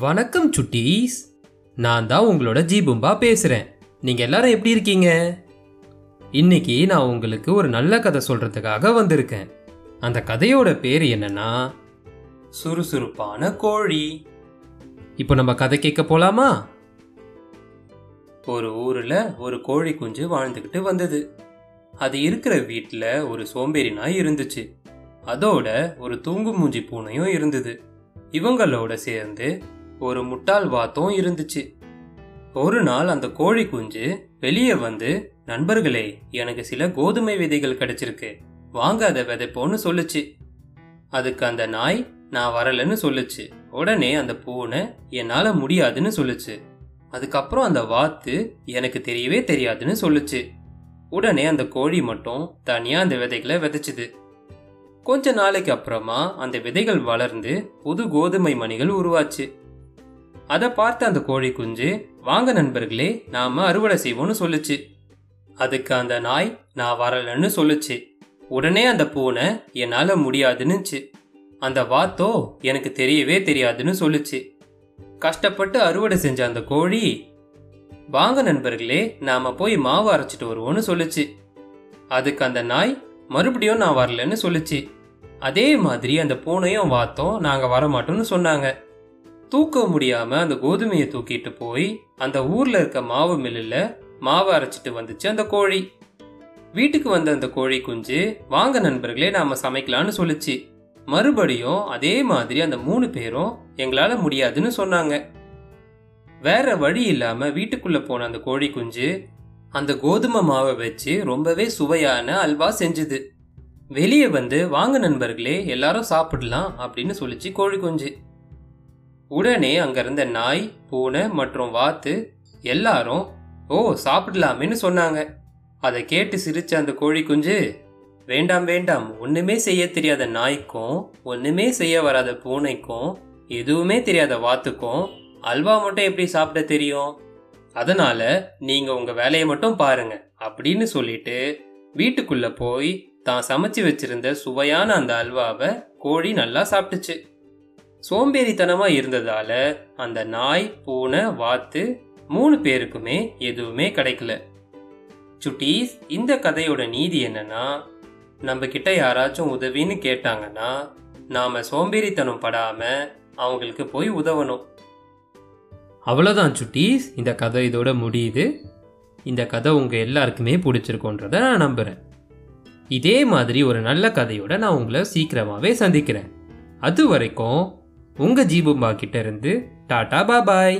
வணக்கம் சுட்டீஸ். நான் தான் உங்களோட ஜீபும்பா பேசுகிறேன் நீங்கள் எல்லாரும் எப்படி இருக்கீங்க? இன்னைக்கு நான் உங்களுக்கு ஒரு நல்ல கதை சொல்கிறதுக்காக வந்திருக்கேன். அந்த கதையோட பேர் என்னன்னா சுறுசுறுப்பான கோழி. இப்போ நம்ம கதை கேட்க போலாமா? ஒரு ஊரில் ஒரு கோழி குஞ்சு வாழ்ந்துக்கிட்டு வந்தது. அது இருக்கிற வீட்டில் ஒரு சோம்பேறி நாய் இருந்துச்சு. அதோட ஒரு தூங்கு மூஞ்சி பூனையும் இருந்தது. இவங்களோட சேர்ந்து ஒரு முட்டாள் வாத்தும் இருந்துச்சு. ஒரு நாள் அந்த கோழி குஞ்சு வெளியே வந்து நண்பர்களே எனக்கு சில கோதுமை விதைகள் கிடைச்சிருக்கு. வாங்க அதை விதைப்போன்னு சொல்லுச்சு. அதுக்கு அந்த நாய் நான் வரலன்னு சொல்லுச்சு. உடனே அந்த பூனை என்னால முடியாதுன்னு சொல்லுச்சு. அதுக்கப்புறம் அந்த வாத்து எனக்கு தெரியவே தெரியாதுன்னு சொல்லுச்சு. உடனே அந்த கோழி மட்டும் தனியா அந்த விதைகளை விதைச்சுது. கொஞ்ச நாளைக்கு அப்புறமா அந்த விதைகள் வளர்ந்து புது கோதுமை மணிகள் உருவாச்சு. அதை பார்த்த அந்த கோழி குஞ்சு வாங்க நண்பர்களே நாம அறுவடை செய்வோம்னு சொல்லுச்சு. அதுக்கு அந்த நாய் நான் வரலன்னு சொல்லுச்சு. உடனே அந்த பூனை என்னால முடியாதுன்னுச்சு. அந்த வாத்தோ எனக்கு தெரியவே தெரியாதுன்னு சொல்லுச்சு. கஷ்டப்பட்டு அறுவடை செஞ்ச அந்த கோழி வாங்க நண்பர்களே நாம போய் மாவு அரைச்சிட்டு வருவோம்னு சொல்லுச்சு. அதுக்கு அந்த நாய் மறுபடியும் நான் வரலன்னு சொல்லுச்சு. அதே மாதிரி அந்த பூனையும் வாத்தோம் நாங்க வரமாட்டோம்னு சொன்னாங்க. தூக்க முடியாம அந்த கோதுமையை தூக்கிட்டு போய் அந்த ஊர்ல இருக்க மாவு மில்லுல மாவு அரைச்சிட்டு வந்துச்சு அந்த கோழி. வீட்டுக்கு வந்த அந்த கோழி குஞ்சு வாங்க நண்பர்களே நாம சமைக்கலாம்னு சொல்லுச்சு. மறுபடியும் அதே மாதிரி அந்த மூணு பேரும் எங்களால முடியாதுன்னு சொன்னாங்க. வேற வழி இல்லாம வீட்டுக்குள்ள போன அந்த கோழி குஞ்சு அந்த கோதுமை மாவை வச்சு ரொம்பவே சுவையான அல்வா செஞ்சுது. வெளியே வந்து வாங்க நண்பர்களே எல்லாரும் சாப்பிடலாம் அப்படின்னு சொல்லிச்சு கோழி குஞ்சு. உடனே அங்கிருந்த நாய் பூனை மற்றும் வாத்து எல்லாரும் ஓ சாப்பிடலாமேன்னு சொன்னாங்க. அதை கேட்டு சிரிச்ச அந்த கோழி குஞ்சு வேண்டாம் வேண்டாம் ஒண்ணுமே செய்ய தெரியாத நாய்க்கும் ஒண்ணுமே செய்ய வராத பூனைக்கும் எதுவுமே தெரியாத வாத்துக்கும் அல்வா மட்டும் எப்படி சாப்பிட தெரியும்? அதனால நீங்க உங்க வேலையை மட்டும் பாருங்க அப்படின்னு சொல்லிட்டு வீட்டுக்குள்ள போய் தான் சமைச்சு வச்சிருந்த சுவையான அந்த அல்வாவை கோழி நல்லா சாப்பிட்டுச்சு. சோம்பேறித்தனமாக இருந்ததால அந்த நாய் பூனை வாத்து மூணு பேருக்குமே எதுவுமே கிடைக்கல. சுட்டீஸ் இந்த கதையோட நீதி என்னன்னா நம்ம கிட்ட யாராச்சும் உதவின்னு கேட்டாங்கன்னா நாம சோம்பேறித்தனம் படாம அவங்களுக்கு போய் உதவணும். அவ்வளோதான் சுட்டீஸ் இந்த கதை இதோட முடியுது. இந்த கதை உங்கள் எல்லாருக்குமே பிடிச்சிருக்கோன்றத நான் நம்புகிறேன் இதே மாதிரி ஒரு நல்ல கதையோட நான் உங்களை சீக்கிரமாகவே சந்திக்கிறேன். அது வரைக்கும் உங்கள் ஜீபும்பா கிட்ட இருந்து டாடா பாபாய்.